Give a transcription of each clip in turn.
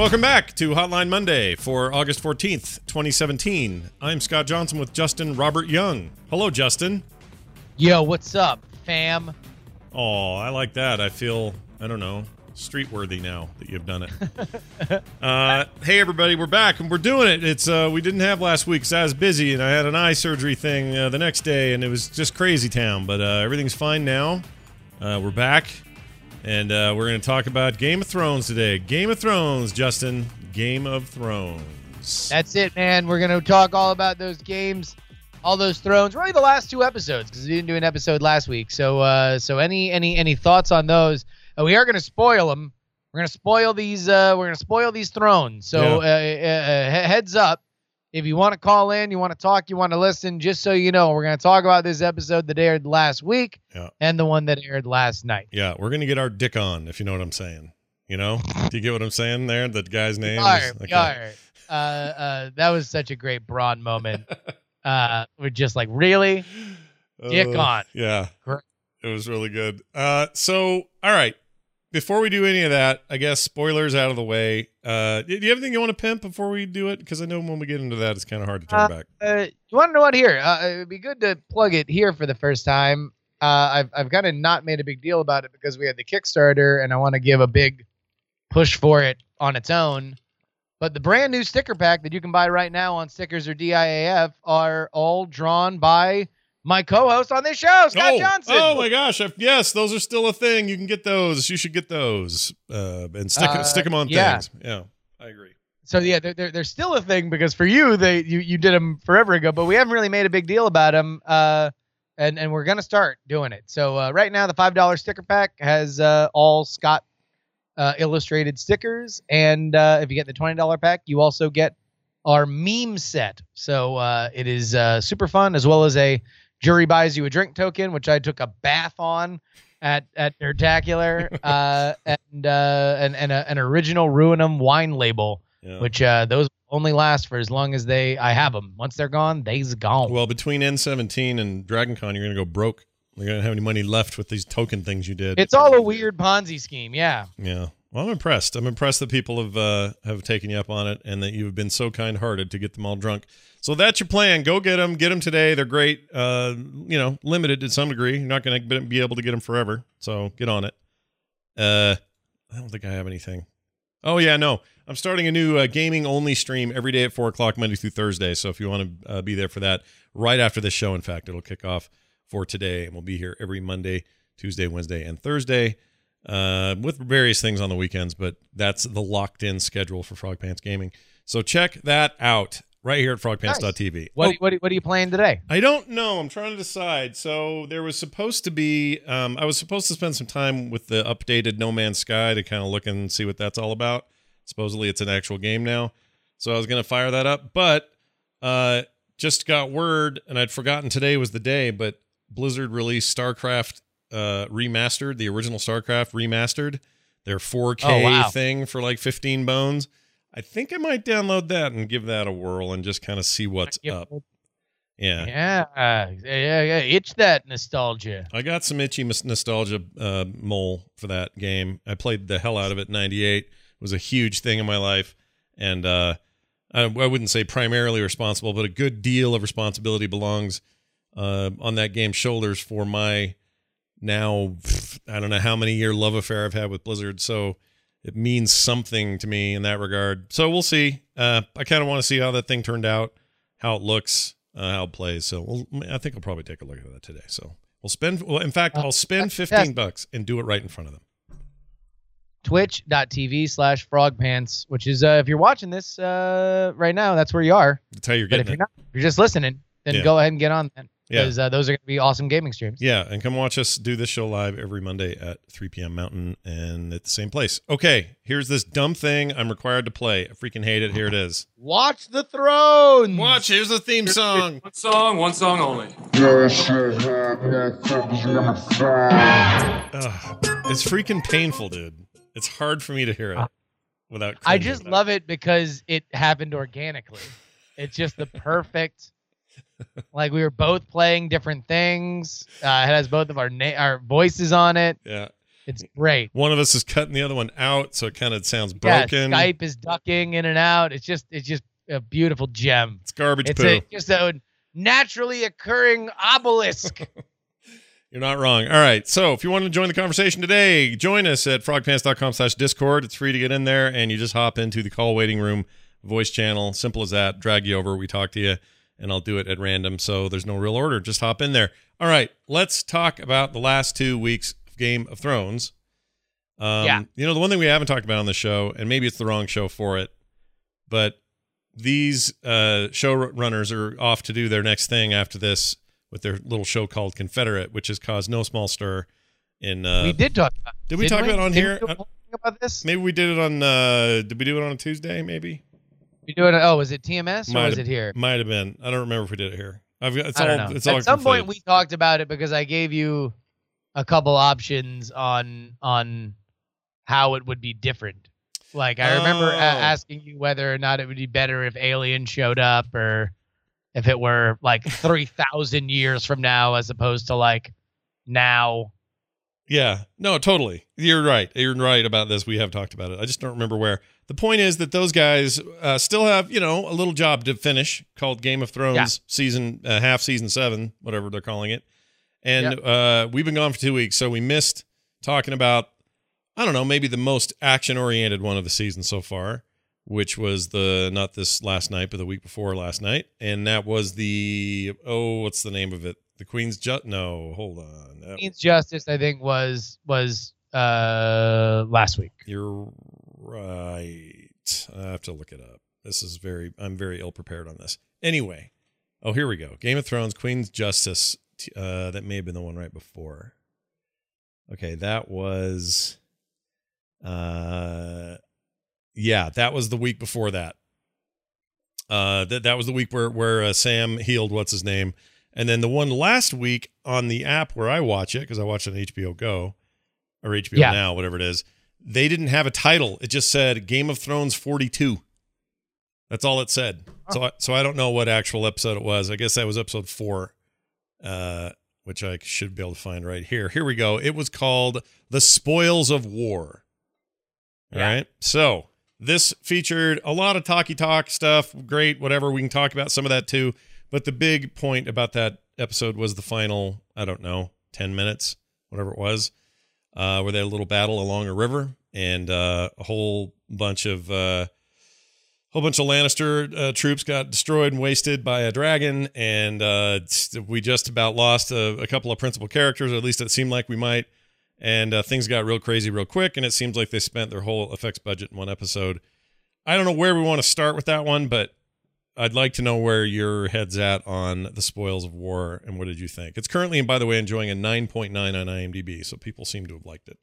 welcome back to Hotline Monday for August 14th, 2017. I'm Scott Johnson with Justin Robert Young. Hello, Justin. Yo, what's up, fam? Oh, I like that. I feel, I don't know, street worthy now that you've done it. uh, hey, everybody, we're back and we're doing it. It's uh, We didn't have last week because I was busy and I had an eye surgery thing uh, the next day and it was just crazy town, but uh, everything's fine now. Uh, we're back and uh, we're going to talk about Game of Thrones today. Game of Thrones, Justin. Game of Thrones. That's it, man. We're going to talk all about those games, all those thrones. Really, the last two episodes because we didn't do an episode last week. So, uh, so any any any thoughts on those? Uh, we are going to spoil them. We're going to spoil these. Uh, we're going to spoil these thrones. So, Yeah. uh, uh, uh, heads up. If you want to call in, you want to talk, you want to listen, just so you know, we're going to talk about this episode that aired last week Yeah. and the one that aired last night. Yeah, we're going to get our dick on, if you know what I'm saying. You know? Do you get what I'm saying there? The guy's name? Is- okay. are. Uh, uh, that was such a great Bronn moment. Uh, we're just like, really? Dick Uh, on. Yeah. Great. It was really good. Uh, so, all right. Before we do any of that, I guess spoilers out of the way. Uh, do you have anything you want to pimp before we do it? Because I know when we get into that, it's kind of hard to turn Uh, back. Uh, you want to know what here? Uh, it would be good to plug it here for the first time. Uh, I've I've kind of not made a big deal about it because we had the Kickstarter, and I want to give a big push for it on its own. But the brand new sticker pack that you can buy right now on Stickers or DIAF are all drawn by my co-host on this show, Scott oh, Johnson. oh my gosh! Yes, those are still a thing. You can get those. You should get those uh, and stick Uh, stick them on yeah. things. Yeah, I agree. So yeah, they're, they're they're still a thing because for you they you you did them forever ago, but we haven't really made a big deal about them. Uh, and and we're gonna start doing it. So uh, right now the five dollar sticker pack has uh, all Scott uh, illustrated stickers, and uh, if you get the twenty dollar pack, you also get our meme set. So uh, it is uh, super fun, as well as a jury buys you a drink token, which I took a bath on at at Nerdtacular, uh, and uh, and and a, an original Ruinum wine label Yeah. which uh, those only last for as long as they I have them. Once they're gone, they's gone. Well, between N17 and DragonCon, you're gonna go broke. You're gonna have any money left with these token things you did. it's all a weird Ponzi scheme. Yeah. Yeah. Well, I'm impressed. I'm impressed that people have uh, have taken you up on it, and that you've been so kind-hearted to get them all drunk. So that's your plan. Go get them. Get them today. They're great. Uh, you know, limited to some degree. You're not going to be able to get them forever. So get on it. Uh, I don't think I have anything. Oh yeah, no. I'm starting a new uh, gaming only stream every day at four o'clock Monday through Thursday. So if you want to uh, be there for that, right after this show, in fact, it'll kick off for today, and we'll be here every Monday, Tuesday, Wednesday, and Thursday uh, with various things on the weekends, but that's the locked in schedule for Frog Pants Gaming. So check that out right here at frogpants.tv. What Oh, what what are you playing today? I don't know. I'm trying to decide. So there was supposed to be, um, I was supposed to spend some time with the updated No Man's Sky to kind of look and see what that's all about. Supposedly it's an actual game now. So I was going to fire that up, but uh, just got word, and I'd forgotten today was the day, but Blizzard released StarCraft uh, remastered, the original StarCraft remastered, their 4K Oh, wow. thing for like 15 bones. I think I might download that and give that a whirl and just kind of see what's up. Yeah. Yeah, yeah, yeah. Itch that nostalgia. I got some itchy nostalgia uh, mole for that game. I played the hell out of it in 98. It was a huge thing in my life. And uh, I, I wouldn't say primarily responsible, but a good deal of responsibility belongs uh, on that game's shoulders for my now, I don't know how many year love affair I've had with Blizzard. So it means something to me in that regard. So we'll see. Uh, I kind of want to see how that thing turned out, how it looks, uh, how it plays. So we'll, I think I'll probably take a look at that today. So we'll spend. Well, in fact, Uh, I'll spend fifteen bucks and do it right in front of them. Twitch.tv slash frogpants, which is uh, if you're watching this uh, right now, that's where you are. That's how you're getting. But if getting you're not, if you're just listening, then Yeah. go ahead and get on that Yeah. because uh, those are going to be awesome gaming streams. Yeah, and come watch us do this show live every Monday at 3 p.m. Mountain and at the same place. Okay, here's this dumb thing I'm required to play. I freaking hate it. Here it is. Watch the throne. Watch. Here's the theme song. One song, one song only. Ugh, it's freaking painful, dude. It's hard for me to hear it without. I cringing. just love it because it happened organically. It's just the perfect. Like we were both playing different things. Uh, it has both of our na- our voices on it. Yeah. It's great. One of us is cutting the other one out, so it kind of sounds Yeah, broken. Skype is ducking in and out. It's just it's just a beautiful gem. It's garbage It's poo. a, just a naturally occurring obelisk. You're not wrong. All right. So if you want to join the conversation today, join us at frogpants.com slash discord. It's free to get in there and you just hop into the call waiting room voice channel. Simple as that. Drag you over. We talk to you and I'll do it at random. So there's no real order. Just hop in there. All right. Let's talk about the last two weeks of Game of Thrones. Um, Yeah. You know, the one thing we haven't talked about on the show, and maybe it's the wrong show for it, but these uh, showrunners are off to do their next thing after this with their little show called Confederate, which has caused no small stir. In uh, we did talk about did we talk about it on here? we do a whole thing about this? maybe we did it on. Uh, did we do it on a Tuesday? Maybe We do it oh, was it TMS or was it here? might have been. I don't remember if we did it here. I've got it's I all. don't know. It's At all. some point we talked about it because I gave you a couple options on on how it would be different. Like I remember a- Oh. asking you whether or not it would be better if Alien showed up or if it were like 3000 years from now as opposed to like now. Yeah. No, totally. You're right. You're right about this. We have talked about it. I just don't remember where. The point is that those guys uh, still have, you know, a little job to finish called Game of Thrones Yeah. season, uh, half season seven, whatever they're calling it. And uh, we've been gone for two weeks. So we missed talking about, I don't know, maybe the most action oriented one of the season so far, which was the, not this last night, but the week before last night. And that was the, oh, what's the name of it? The Queen's Just, no, hold on. That- Queen's Justice I think was was uh last week. You're right. I have to look it up. This is very. I'm very ill prepared on this. Anyway, oh here we go. Game of Thrones, Queen's Justice. Uh, that may have been the one right before. Okay, that was. Uh, yeah, that was the week before that. Uh, that that was the week where where uh, Sam healed what's his name, and then the one last week on the app where I watch it because I watch it on HBO Go or HBO Yeah. Now, whatever it is. They didn't have a title. It just said Game of Thrones 42. That's all it said. So I, so I don't know what actual episode it was. I guess that was episode 4. Uh which I should be able to find right here. Here we go. It was called The Spoils of War. All right. Yeah. So this featured a lot of talky talk stuff. Great, whatever. We can talk about some of that too. But the big point about that episode was the final, I don't know, 10 minutes, whatever it was, uh, where they had a little battle along a river and uh, a whole bunch of. Uh, whole bunch of Lannister uh, troops got destroyed and wasted by a dragon, and uh, we just about lost a, a couple of principal characters, or at least it seemed like we might. And uh, things got real crazy real quick, and it seems like they spent their whole effects budget in one episode. I don't know where we want to start with that one, but I'd like to know where your head's at on the spoils of war and what did you think? It's currently, and by the way, enjoying a 9.9 on IMDb, so people seem to have liked it.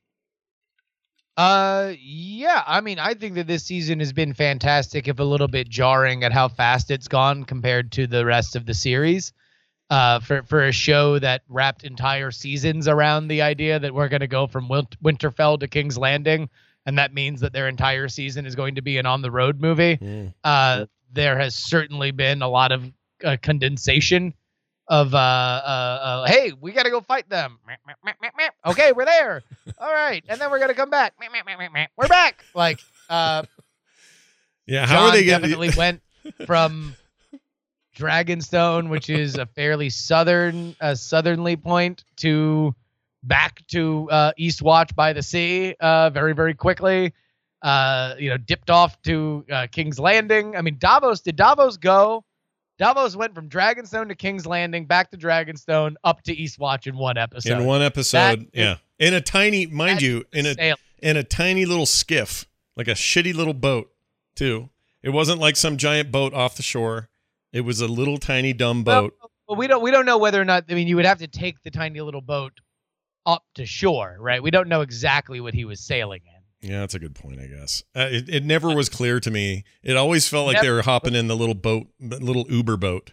Uh, yeah. I mean, I think that this season has been fantastic, if a little bit jarring at how fast it's gone compared to the rest of the series. Uh, for for a show that wrapped entire seasons around the idea that we're going to go from Win- Winterfell to King's Landing, and that means that their entire season is going to be an on the road movie. Mm. Uh, there has certainly been a lot of uh, condensation of uh, uh, uh hey we gotta go fight them. Okay we're there. All right and then we're gonna come back. We're back. Like uh Yeah, how John are they definitely went from Dragonstone, which is a fairly southern, uh, southernly point, to back to uh, Eastwatch by the Sea, uh, very very quickly. Uh, you know, dipped off to uh, King's Landing. I mean, Davos. Did Davos go? Davos went from Dragonstone to King's Landing, back to Dragonstone, up to Eastwatch in one episode. in one episode, That- yeah, in a tiny, mind you, in a Sail- in a tiny little skiff, like a shitty little boat, too. It wasn't like some giant boat off the shore. It was a little tiny dumb boat. Well, well, we don't we don't know whether or not. I mean, you would have to take the tiny little boat up to shore, right? We don't know exactly what he was sailing in. Yeah, that's a good point, I guess. Uh, it, it never was clear to me. It always felt like they were hopping in the little boat, the little Uber boat.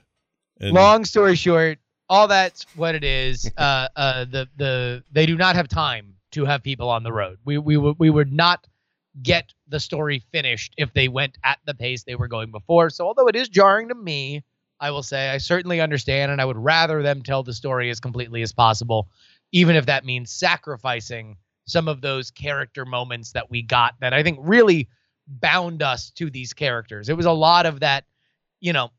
And Long story short, all that's what it is. Uh, uh, the the they do not have time to have people on the road. We we would we would not get the story finished if they went at the pace they were going before. So although it is jarring to me, I will say I certainly understand, and I would rather them tell the story as completely as possible, even if that means sacrificing some of those character moments that we got that I think really bound us to these characters. It was a lot of that, you know,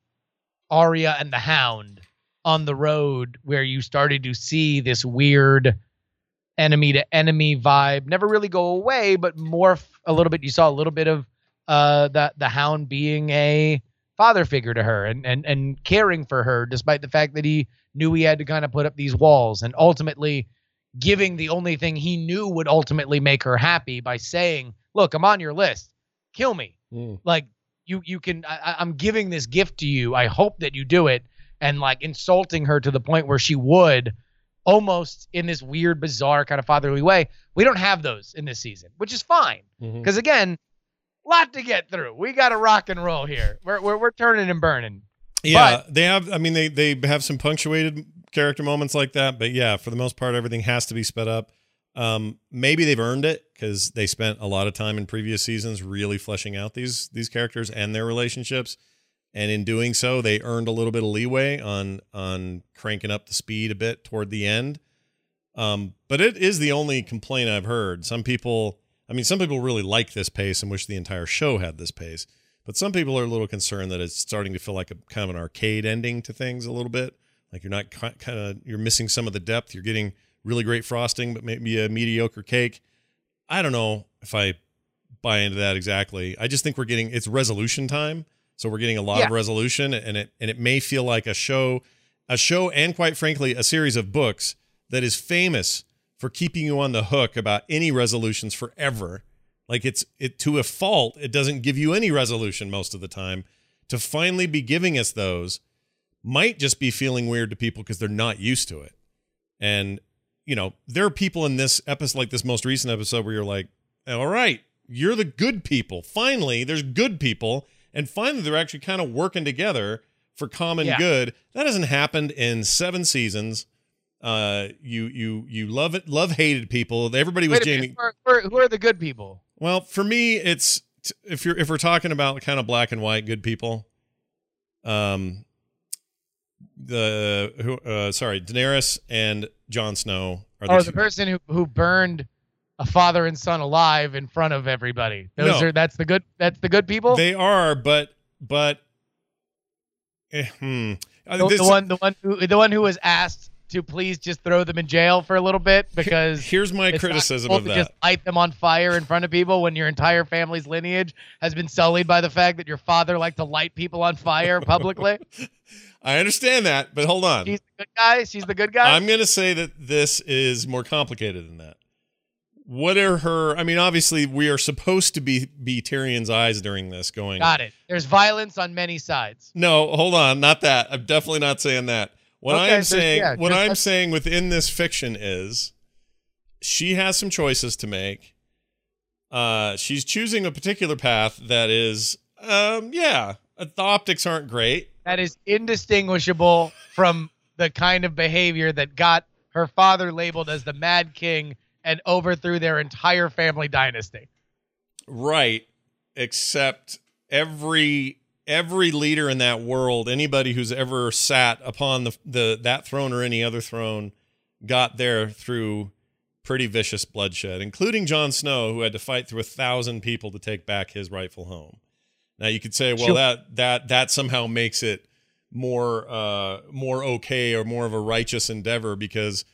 Arya and the Hound on the road where you started to see this weird enemy to enemy vibe never really go away but morph a little bit you saw a little bit of uh the the hound being a father figure to her and and and caring for her despite the fact that he knew he had to kind of put up these walls and ultimately giving the only thing he knew would ultimately make her happy by saying look i'm on your list. Kill me. Mm. like you you can I, i'm giving this gift to you. I hope that you do it. And like insulting her to the point where she would almost in this weird bizarre kind of fatherly way. We don't have those in this season which is fine. Because again lot to get through. We got to rock and roll here. We're, we're, we're turning and burning. Yeah, they have. I mean, they they have some punctuated character moments like that, but yeah, for the most part, everything has to be sped up. Um, maybe they've earned it because they spent a lot of time in previous seasons really fleshing out these these characters and their relationships, and in doing so, they earned a little bit of leeway on on cranking up the speed a bit toward the end. Um, but it is the only complaint I've heard. Some people, I mean, some people really like this pace and wish the entire show had this pace. But some people are a little concerned that it's starting to feel like a kind of an arcade ending to things a little bit. Like you're not kind of you're missing some of the depth. You're getting really great frosting, but maybe a mediocre cake. I don't know if I buy into that exactly. I just think we're getting it's resolution time, so we're getting a lot of resolution, and it and it may feel like a show, a show, and quite frankly, a series of books that is famous for keeping you on the hook about any resolutions forever. Like it's it to a fault, it doesn't give you any resolution most of the time. To finally be giving us those might just be feeling weird to people because they're not used to it. And you know, there are people in this episode, like this most recent episode, where you're like, all right, you're the good people. Finally, there's good people, and finally they're actually kind of working together for common Yeah. good. That hasn't happened in seven seasons. Uh, you you you love it, love hated people. Everybody was Jaime. who, are, who are- who are the good people Well, for me, it's if you're if we're talking about kind of black and white good people, um, the who uh, sorry, Daenerys and Jon Snow are the, two- the person who, who burned a father and son alive in front of everybody those No. are that's the good that's the good people they are, but but eh, hmm. Uh, the, this- the one the one who the one who was asked to please just throw them in jail for a little bit because here's my criticism of that. just light them on fire in front of people when your entire family's lineage has been sullied by the fact that your father liked to light people on fire publicly. I understand that, but hold on. She's the good guy. She's the good guy. I'm going to say that this is more complicated than that. What are her? I mean, obviously, we are supposed to be be Tyrion's eyes during this. Going, Got it. There's violence on many sides. No, hold on, not that. I'm definitely not saying that. What Okay, I'm saying, yeah, what I'm saying within this fiction is, she has some choices to make. Uh, she's choosing a particular path that is, um, yeah, the optics aren't great. That is indistinguishable from the kind of behavior that got her father labeled as the Mad King and overthrew their entire family dynasty. Right. Except every every leader in that world, anybody who's ever sat upon the the that throne or any other throne, got there through pretty vicious bloodshed, including Jon Snow, who had to fight through a thousand people to take back his rightful home. Now you could say, well, Sure. that that that somehow makes it more uh more okay or more of a righteous endeavor because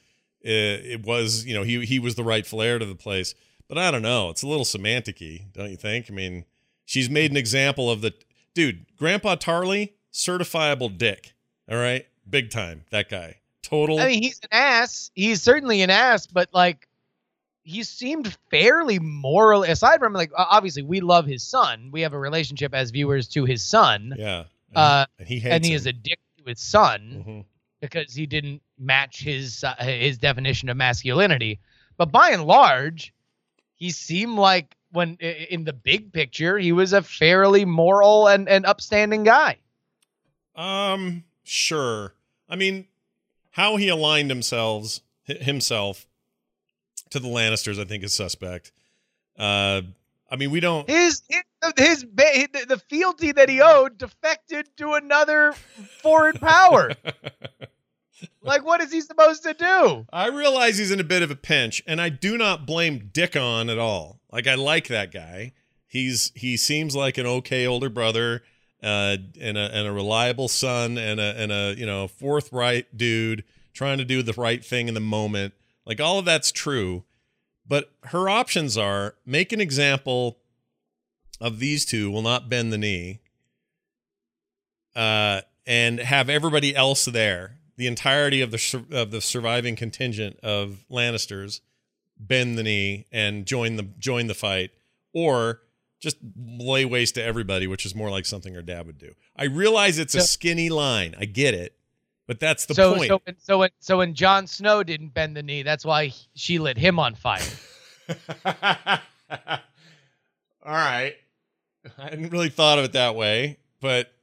it, it was you know he he was the rightful heir to the place. But i don't know. It's a little semanticy don't you think? I mean she's made an example of the dude grandpa Tarly certifiable dick. All right? Big time that guy. Total I mean, he's an ass. He's certainly an ass, but like, he seemed fairly moral. Aside from like, obviously, we love his son. We have a relationship as viewers to his son, yeah and, uh, and he hates and he him. is a dick to his son. Mhm. because he didn't match his uh, his definition of masculinity. But by and large, he seemed like when in the big picture, he was a fairly moral and, and upstanding guy. Um, sure. I mean, how he aligned himself himself to the Lannisters, I think, is suspect. Uh, I mean, we don't. His his, his ba- the, the fealty that he owed defected to another foreign power. like, what is he supposed to do? I realize he's in a bit of a pinch, and I do not blame Dickon at all. Like I like that guy. He's he seems like an okay older brother, uh, and a and a reliable son, and a and a you know forthright dude trying to do the right thing in the moment. Like all of that's true, but her options are make an example of these two will not bend the knee, uh, and have everybody else there, the entirety of the of the surviving contingent of Lannisters, bend the knee and join the join the fight, or just lay waste to everybody, which is more like something her dad would do. I realize it's a skinny line. I get it, but that's the so, point. so, when- so when so when Jon Snow didn't bend the knee, that's why he- she lit him on fire. All right. I hadn't really thought of it that way, but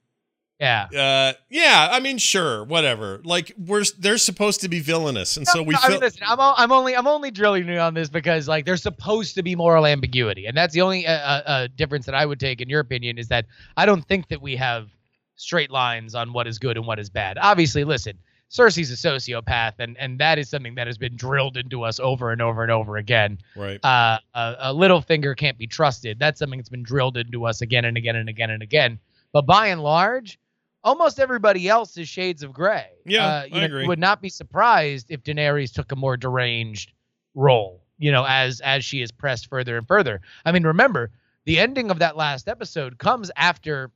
Yeah. uh yeah, I mean sure, whatever. Like we're they're supposed to be villainous and so we No, I mean, listen, I'm, I'm only I'm only drilling you on this because like there's supposed to be moral ambiguity, and that's the only uh, uh, uh, difference that I would take in your opinion is that I don't think that we have straight lines on what is good and what is bad. Obviously, listen, Cersei's a sociopath, and and that is something that has been drilled into us over and over and over again. right. Uh, a, a Littlefinger can't be trusted. That's something that's been drilled into us again and again and again and again. But by and large, almost everybody else is shades of gray. Yeah, uh, you I know, agree. Would not be surprised if Daenerys took a more deranged role. You know, as as she is pressed further and further. I mean, remember the ending of that last episode comes after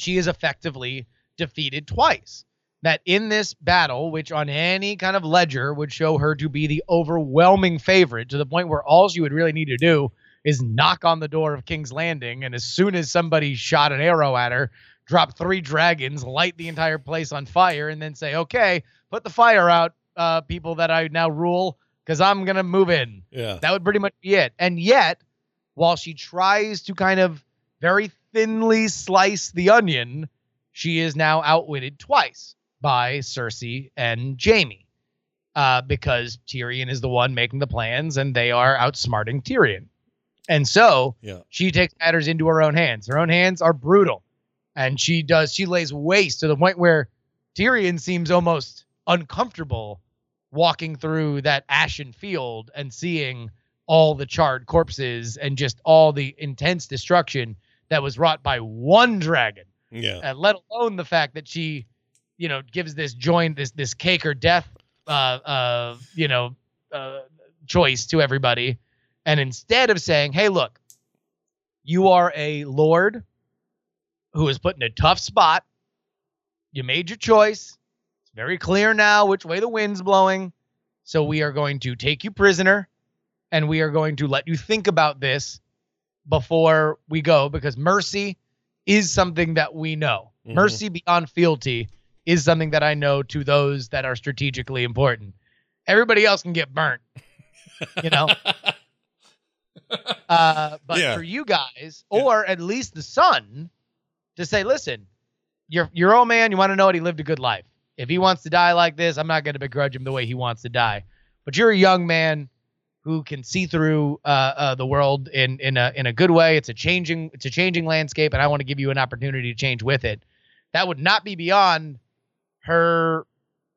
she is effectively defeated twice. That in this battle, which on any kind of ledger would show her to be the overwhelming favorite to the point where all she would really need to do is knock on the door of King's Landing, and as soon as somebody shot an arrow at her, drop three dragons, light the entire place on fire, and then say, "Okay, put the fire out, uh, people that I now rule, because I'm gonna move in." yeah. That would pretty much be it. And yet, while she tries to kind of very thinly slice the onion, she is now outwitted twice by Cersei and Jaime. Uh, because Tyrion is the one making the plans and they are outsmarting Tyrion. And so Yeah. she takes matters into her own hands. Her own hands are brutal. And she does, she lays waste to the point where Tyrion seems almost uncomfortable walking through that ashen field and seeing all the charred corpses and just all the intense destruction that was wrought by one dragon Yeah. uh, let alone the fact that she, you know, gives this joint this this cake or death, uh, uh, you know, uh, choice to everybody, and instead of saying, "Hey, look, you are a lord who is put in a tough spot. You made your choice. It's very clear now which way the wind's blowing. So we are going to take you prisoner, and we are going to let you think about this before we go because mercy." is something that we know. Mhm. Mercy beyond fealty is something that I know to those that are strategically important. Everybody else can get burnt, you know. Uh, but Yeah. for you guys, Yeah. or at least the son, to say, listen, your your old man, you want to know what he lived a good life. If he wants to die like this, I'm not going to begrudge him the way he wants to die. But you're a young man who can see through uh, uh, the world in in a in a good way. It's a changing it's a changing landscape, and I want to give you an opportunity to change with it. That would not be beyond her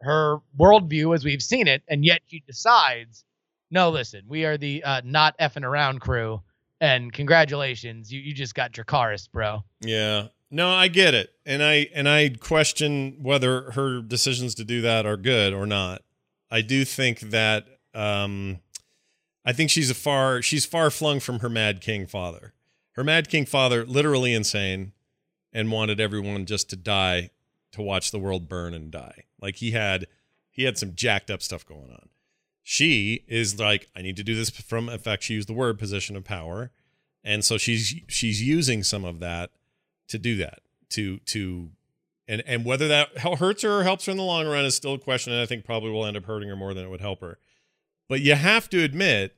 her worldview as we've seen it, and yet she decides, no, listen, we are the uh, not effing around crew, and congratulations, you you just got Dracarys, bro. Yeah. No, I get it. And I and I question whether her decisions to do that are good or not. I do think that um I think she's a far she's far flung from her Mad King father. Her Mad King father literally insane and wanted everyone just to die to watch the world burn and die. Like he had he had some jacked up stuff going on. She is like I need to do this from in fact she used the word position of power. And so she's she's using some of that to do that to to and and whether that hurts her or helps her in the long run is still a question and i think probably will end up hurting her more than it would help her but you have to admit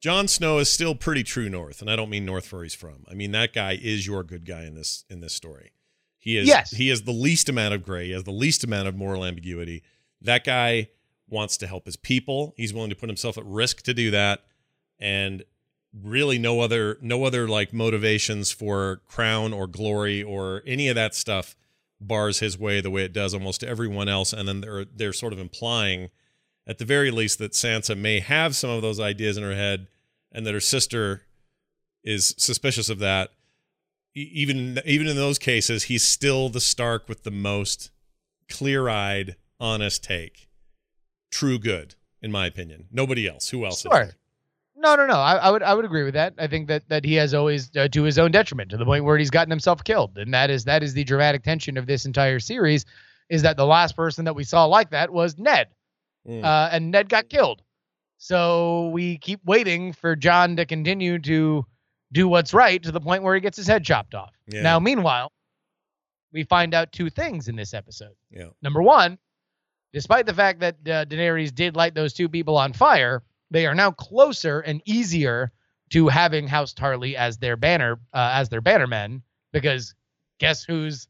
Jon Snow is still pretty true north and I don't mean north where he's from. I mean that guy is your good guy in this in this story. He is Yes. he has the least amount of gray, he has the least amount of moral ambiguity. That guy wants to help his people. He's willing to put himself at risk to do that and really no other no other like motivations for crown or glory or any of that stuff bars his way the way it does almost everyone else, and then they're they're sort of implying, at the very least, that Sansa may have some of those ideas in her head, and that her sister is suspicious of that. Even even in those cases, he's still the Stark with the most clear-eyed, honest take. True good, in my opinion. Nobody else. Who else? Sure. No, no, no. I, I would I would agree with that. I think that that he has always uh, to his own detriment to the point where he's gotten himself killed, and that is that is the dramatic tension of this entire series. Is that the last person that we saw like that was Ned, Mm. uh, and Ned got killed. So we keep waiting for Jon to continue to do what's right to the point where he gets his head chopped off. Yeah. Now, meanwhile, we find out two things in this episode. yeah. Number one, despite the fact that uh, Daenerys did light those two people on fire, they are now closer and easier to having House Tarly as their banner uh, as their bannermen because guess who's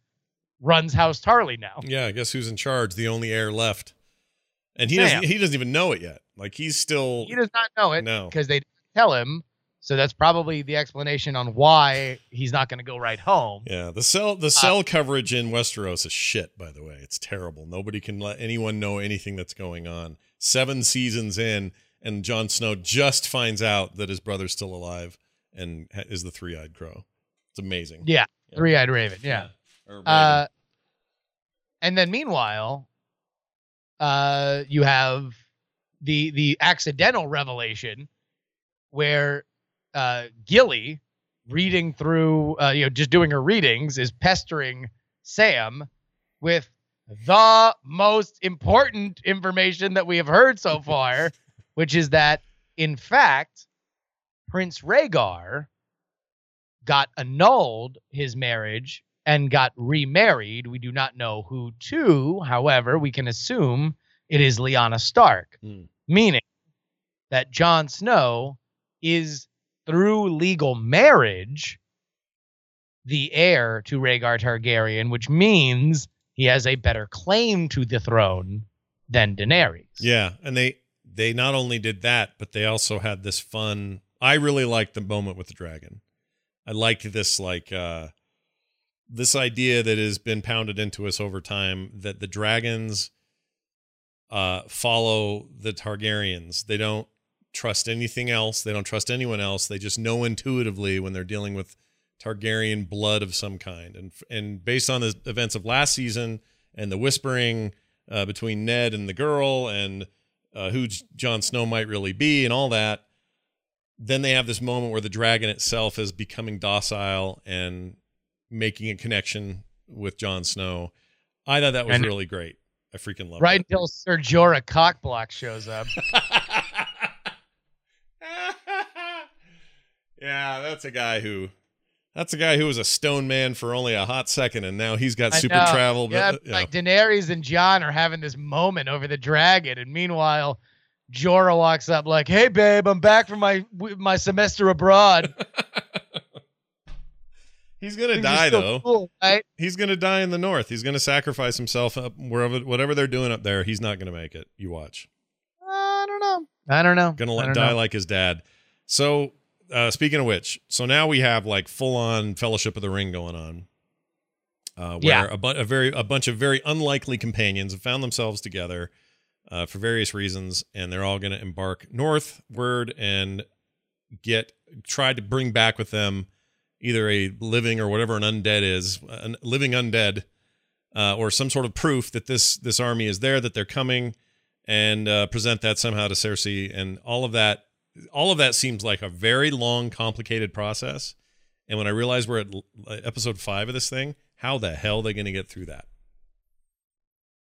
runs House Tarly now? Yeah, guess who's in charge? The only heir left, and he Sam. doesn't. He doesn't even know it yet. Like he's still. He does not know it No. because they didn't tell him. So that's probably the explanation on why he's not going to go right home. Yeah, the cell the cell coverage in Westeros is shit. By the way, it's terrible. Nobody can let anyone know anything that's going on. Seven seasons in, and Jon Snow just finds out that his brother's still alive and ha- is the three eyed crow. It's amazing. Yeah, Yeah. three-eyed raven. Yeah. Raven. Uh, and then meanwhile, uh, you have the the accidental revelation where uh, Gilly, reading through, uh, you know, just doing her readings, is pestering Sam with the most important information that we have heard so far, which is that in fact, Prince Rhaegar got annulled his marriage and got remarried. We do not know who to. However, we can assume it is Lyanna Stark, Hmm. meaning that Jon Snow is through legal marriage the heir to Rhaegar Targaryen, which means he has a better claim to the throne than Daenerys. Yeah, and they they not only did that, but they also had this fun. I really liked the moment with the dragon. I liked this like uh this idea that has been pounded into us over time that the dragons uh follow the Targaryens. They don't trust anything else. They don't trust anyone else. They just know intuitively when they're dealing with Targaryen blood of some kind. And and based on the events of last season and the whispering uh, between Ned and the girl and uh, who Jon Snow might really be and all that. Then they have this moment where the dragon itself is becoming docile and making a connection with Jon Snow. I thought that was And- really great. I freaking love Right it. until Ser Jorah Cockblock shows up. yeah, that's a guy who that's a guy who was a stone man for only a hot second and now he's got I super know. travel. Yeah, but, you like Daenerys and Jon are having this moment over the dragon, and meanwhile, Jorah walks up like, "Hey, babe, I'm back from my my semester abroad." he's gonna Things die though. cool, right? He's gonna die in the north. He's gonna sacrifice himself up wherever whatever they're doing up there. He's not gonna make it. You watch. I don't know. I don't know. Gonna let, don't die know. like his dad. So uh, speaking of which, so now we have like full on Fellowship of the Ring going on. Uh, where Yeah. a, bu- a very a bunch of very unlikely companions have found themselves together uh, for various reasons, and they're all going to embark northward and get try to bring back with them either a living or whatever an undead is, a living undead, uh, or some sort of proof that this this army is there, that they're coming, and uh, present that somehow to Cersei, and all of that. All of that seems like a very long, complicated process. And when I realized we're at episode five of this thing, how the hell are they going to get through that?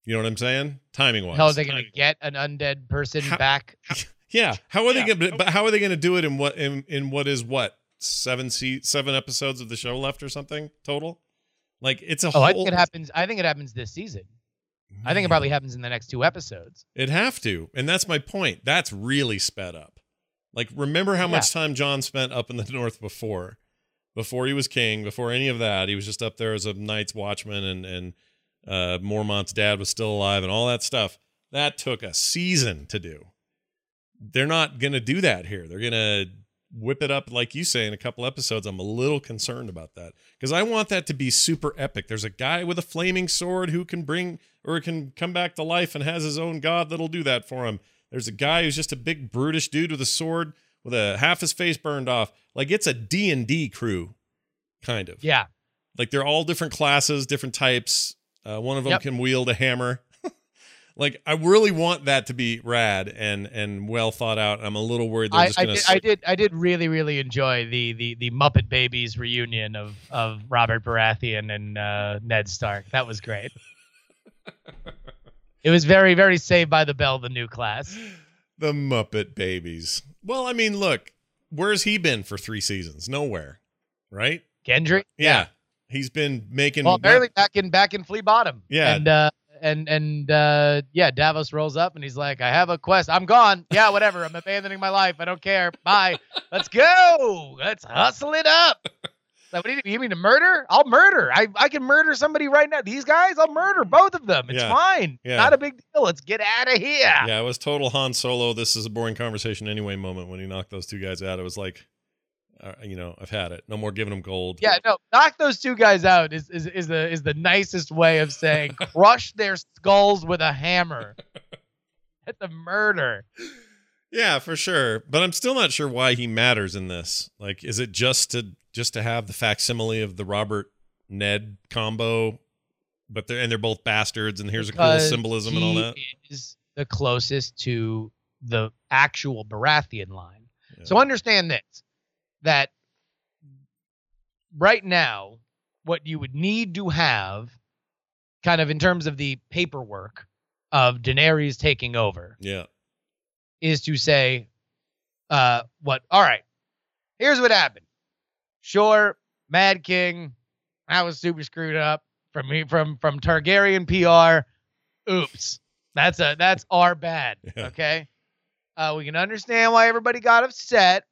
You know what I'm saying? Timing wise. How are they going to get an undead person How- back? Yeah. How are they going? to But how are they going to do it in what in in what is what seven se- seven episodes of the show left or something total? Like it's a Oh, whole. I think it happens. I think it happens this season. I think it probably happens in the next two episodes. It'd have to, and that's my point. That's really sped up. Like, remember how much time Jon spent up in the north before, before he was king, before any of that. He was just up there as a night's watchman, and and uh, Mormont's dad was still alive, and all that stuff. That took a season to do. They're not gonna do that here. They're gonna whip it up like you say in a couple episodes, I'm a little concerned about that because I want that to be super epic. There's a guy with a flaming sword who can bring or can come back to life and has his own god that'll do that for him. There's a guy who's just a big brutish dude with a sword with a half his face burned off. Like it's a D&D crew kind of. Yeah. Like they're all different classes, different types. Uh, one of them Yep. can wield a hammer. Like I really want that to be rad and and well thought out. I'm a little worried they're I, just I, gonna. did, I did I did really really enjoy the the the Muppet Babies reunion of of Robert Baratheon and uh, Ned Stark. That was great. it was very very Saved by the Bell, the new class. the Muppet Babies. Well, I mean, look, where's he been for three seasons? Nowhere, right? Gendry. Yeah, he's been making. Well, apparently back in back in Flea Bottom. Yeah. And uh, and and uh, yeah, Davos rolls up and he's like, "I have a quest. I'm gone. Yeah, whatever. I'm abandoning my life. I don't care. Bye. Let's go. Let's hustle it up." Like, what do you, you mean to murder? I'll murder. I, I can murder somebody right now. These guys, I'll murder both of them. It's Yeah. fine. Yeah. Not a big deal. Let's get out of here. Yeah, it was total Han Solo. This is a boring conversation anyway. Moment when he knocked those two guys out, it was like, uh, you know, I've had it. No more giving them gold. Yeah, no, knock those two guys out is, is is the is the nicest way of saying crush their skulls with a hammer. That's a murder. Yeah, for sure. But I'm still not sure why he matters in this. Like, is it just to just to have the facsimile of the Robert Ned combo? But they're and they're both bastards, and here's a cool Because symbolism and all that. Is the closest to the actual Baratheon line. Yeah. So understand this: that right now, what you would need to have, kind of in terms of the paperwork of Daenerys taking over, Yeah, is to say, uh, what? All right, here's what happened. Sure, Mad King, I was super screwed up from me from from Targaryen PR. Oops, that's a that's our bad. Yeah. Okay, uh, we can understand why everybody got upset,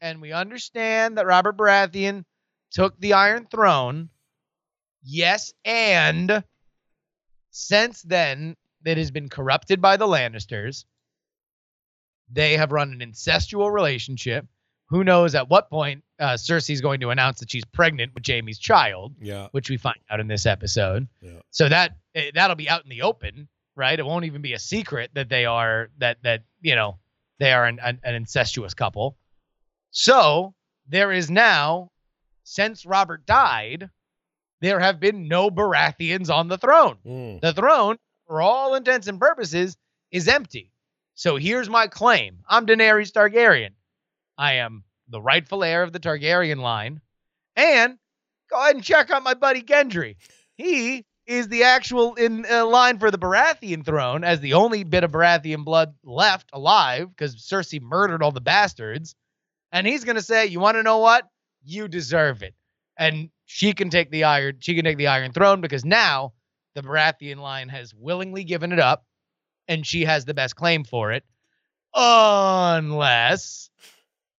and we understand that Robert Baratheon took the Iron Throne. Yes, and since then, it has been corrupted by the Lannisters. They have run an incestual relationship. Who knows at what point uh, Cersei's going to announce that she's pregnant with Jaime's child, yeah, which we find out in this episode. Yeah. So that eh, that'll be out in the open, right? It won't even be a secret that they are that that you know they are an, an, an incestuous couple. So there is now, since Robert died, there have been no Baratheons on the throne. Mm, The throne, for all intents and purposes, is empty. So here's my claim I'm Daenerys Targaryen. I am the rightful heir of the Targaryen line. And go ahead and check out my buddy Gendry. He is the actual in uh, line for the Baratheon throne as the only bit of Baratheon blood left alive because Cersei murdered all the bastards. And he's going to say, You want to know what? You deserve it. And she can take the iron. She can take the Iron Throne because now the Baratheon line has willingly given it up, and she has the best claim for it, unless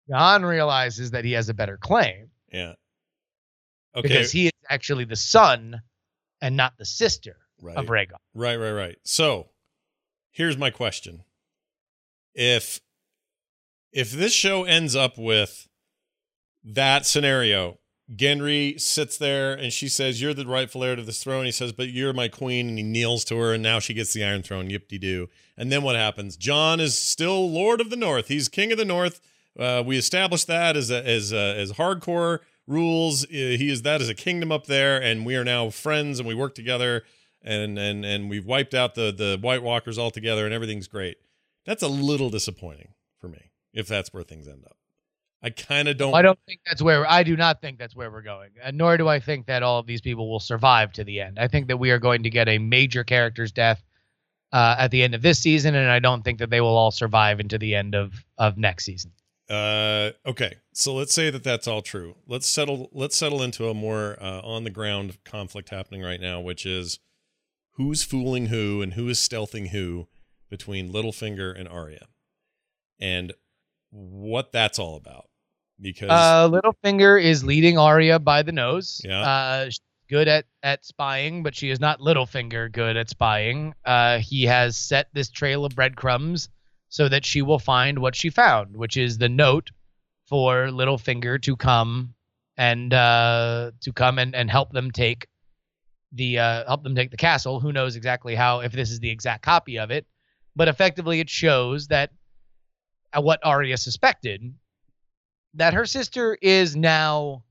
Jon realizes that he has a better claim yeah. Okay, because he is actually the son and not the sister right. of Rhaegar. Right, right, right. So, here's my question. If if this show ends up with that scenario, Gendry sits there and she says, "You're the rightful heir to this throne." He says, "But you're my queen," and he kneels to her, and now she gets the Iron Throne. Yip de doo. And then what happens? Jon is still Lord of the North. He's King of the North. Uh, we established that as a, as a, as hardcore rules. Uh, He is that as a kingdom up there, and we are now friends, and we work together, and and and we've wiped out the the White Walkers altogether, and everything's great. That's a little disappointing if that's where things end up. I kind of don't. I don't think that's where I do not think that's where we're going, and nor do I think that all of these people will survive to the end. I think that we are going to get a major character's death uh, at the end of this season, and I don't think that they will all survive into the end of of next season. Uh, okay, so let's say that that's all true. Let's settle. Let's settle into a more uh, on the ground conflict happening right now, which is who's fooling who and who is stealthing who between Littlefinger and Arya, and what that's all about. Because Uh, Littlefinger is leading Arya by the nose. Yeah. Uh, good at at spying, but she is not Littlefinger good at spying. Uh, he has set this trail of breadcrumbs so that she will find what she found, which is the note for Littlefinger to come and uh, to come and, and help them take the uh, help them take the castle. Who knows exactly how if this is the exact copy of it, but effectively it shows that what Arya suspected that her sister is now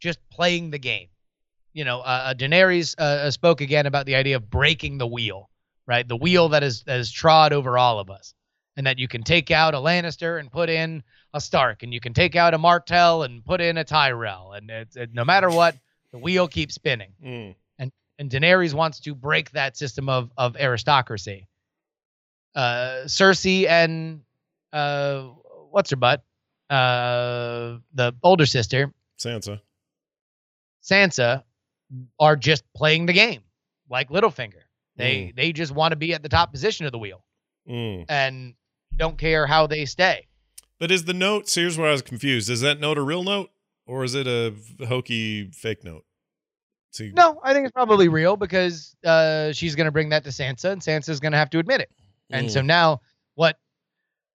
just playing the game. You know, uh, Daenerys uh, spoke again about the idea of breaking the wheel, right? The wheel that is that is trod over all of us, and that you can take out a Lannister and put in a Stark, and you can take out a Martell and put in a Tyrell, and it's, it, no matter what, the wheel keeps spinning. Mm. And and Daenerys wants to break that system of of aristocracy. Uh, Cersei and uh, what's her butt? Uh, the older sister Sansa. Sansa are just playing the game like Littlefinger. They they just want to be at the top position of the wheel Mm. and don't care how they stay. But is the note? So here's where I was confused. Is that note a real note or is it a hokey fake note? See, No, I think it's probably real because uh, she's going to bring that to Sansa, and Sansa's going to have to admit it. And Mm. so now, what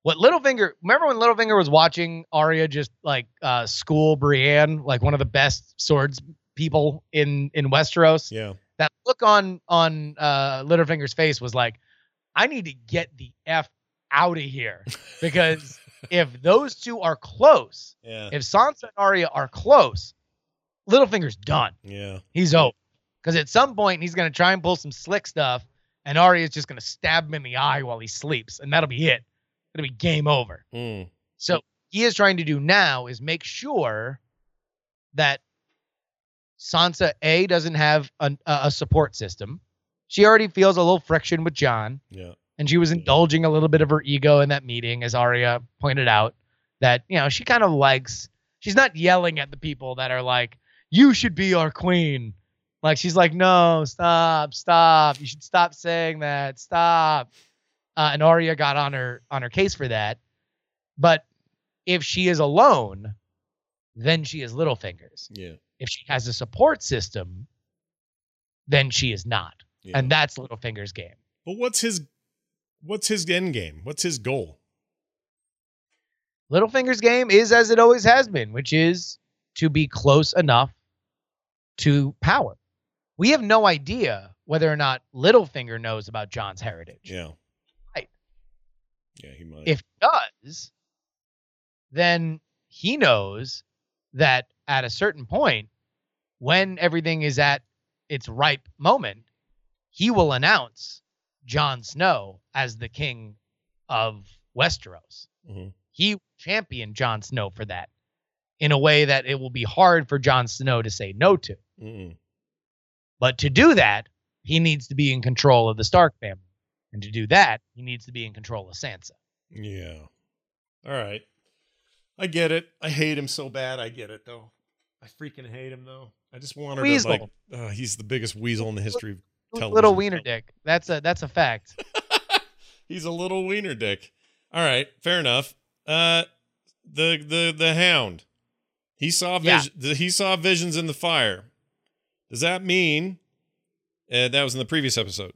what Littlefinger? Remember when Littlefinger was watching Arya just like uh, school Brienne, like one of the best swords people in in Westeros? yeah, That look on on uh, Littlefinger's face was like, I need to get the f out of here because if those two are close, yeah, if Sansa and Arya are close, Littlefinger's done yeah. he's over. Because at some point he's gonna try and pull some slick stuff, and Arya's just gonna stab him in the eye while he sleeps, and that'll be it. It'll be game over. Mm. So he is trying to do now is make sure that Sansa A doesn't have an, a, a support system. She already feels a little friction with Jon, Yeah. and she was indulging a little bit of her ego in that meeting, as Arya pointed out. That you know she kind of likes. She's not yelling at the people that are like, "You should be our queen." Like she's like, "No, stop, stop. You should stop saying that. Stop." Uh, and Arya got on her on her case for that. But if she is alone, then she is Littlefingers. Yeah. If she has a support system, then she is not. yeah. And that's Littlefinger's game. but what's his what's his end game? What's his goal? Littlefinger's game is as it always has been, which is to be close enough to power. We have no idea whether or not Littlefinger knows about Jon's heritage. Yeah. Yeah, he might. If he does, then he knows that at a certain point, when everything is at its ripe moment, he will announce Jon Snow as the king of Westeros. Mhm. He championed Jon Snow for that in a way that it will be hard for Jon Snow to say no to. Mm-mm. But to do that, he needs to be in control of the Stark family. And to do that, he needs to be in control of Sansa. Yeah. All right. I get it. I hate him so bad. I get it though. I freaking hate him though. I just want her Weasel. to like. Uh, he's the biggest weasel in the history of television. Little wiener dick. That's a that's a fact. he's a little wiener dick. All right, fair enough. Uh, the the the hound. He saw Yeah. vis- He saw visions in the fire. Does that mean? Uh, that was in the previous episode.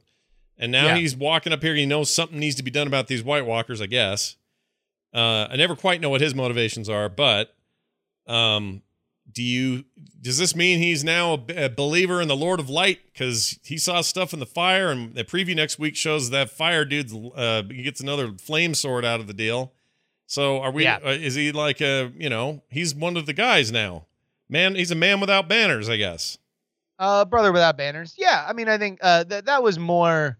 And now Yeah. he's walking up here. He knows something needs to be done about these White Walkers. I guess. Uh, I never quite know what his motivations are, but um, do you? Does this mean he's now a, believer in the Lord of Light because he saw stuff in the fire? And the preview next week shows that fire dude uh, he gets another flame sword out of the deal. So are we? Yeah. Uh, is he like a you know he's one of the guys now? Man, he's a man without banners, I guess. Uh, brother without banners. Yeah, I mean, I think uh, that that was more.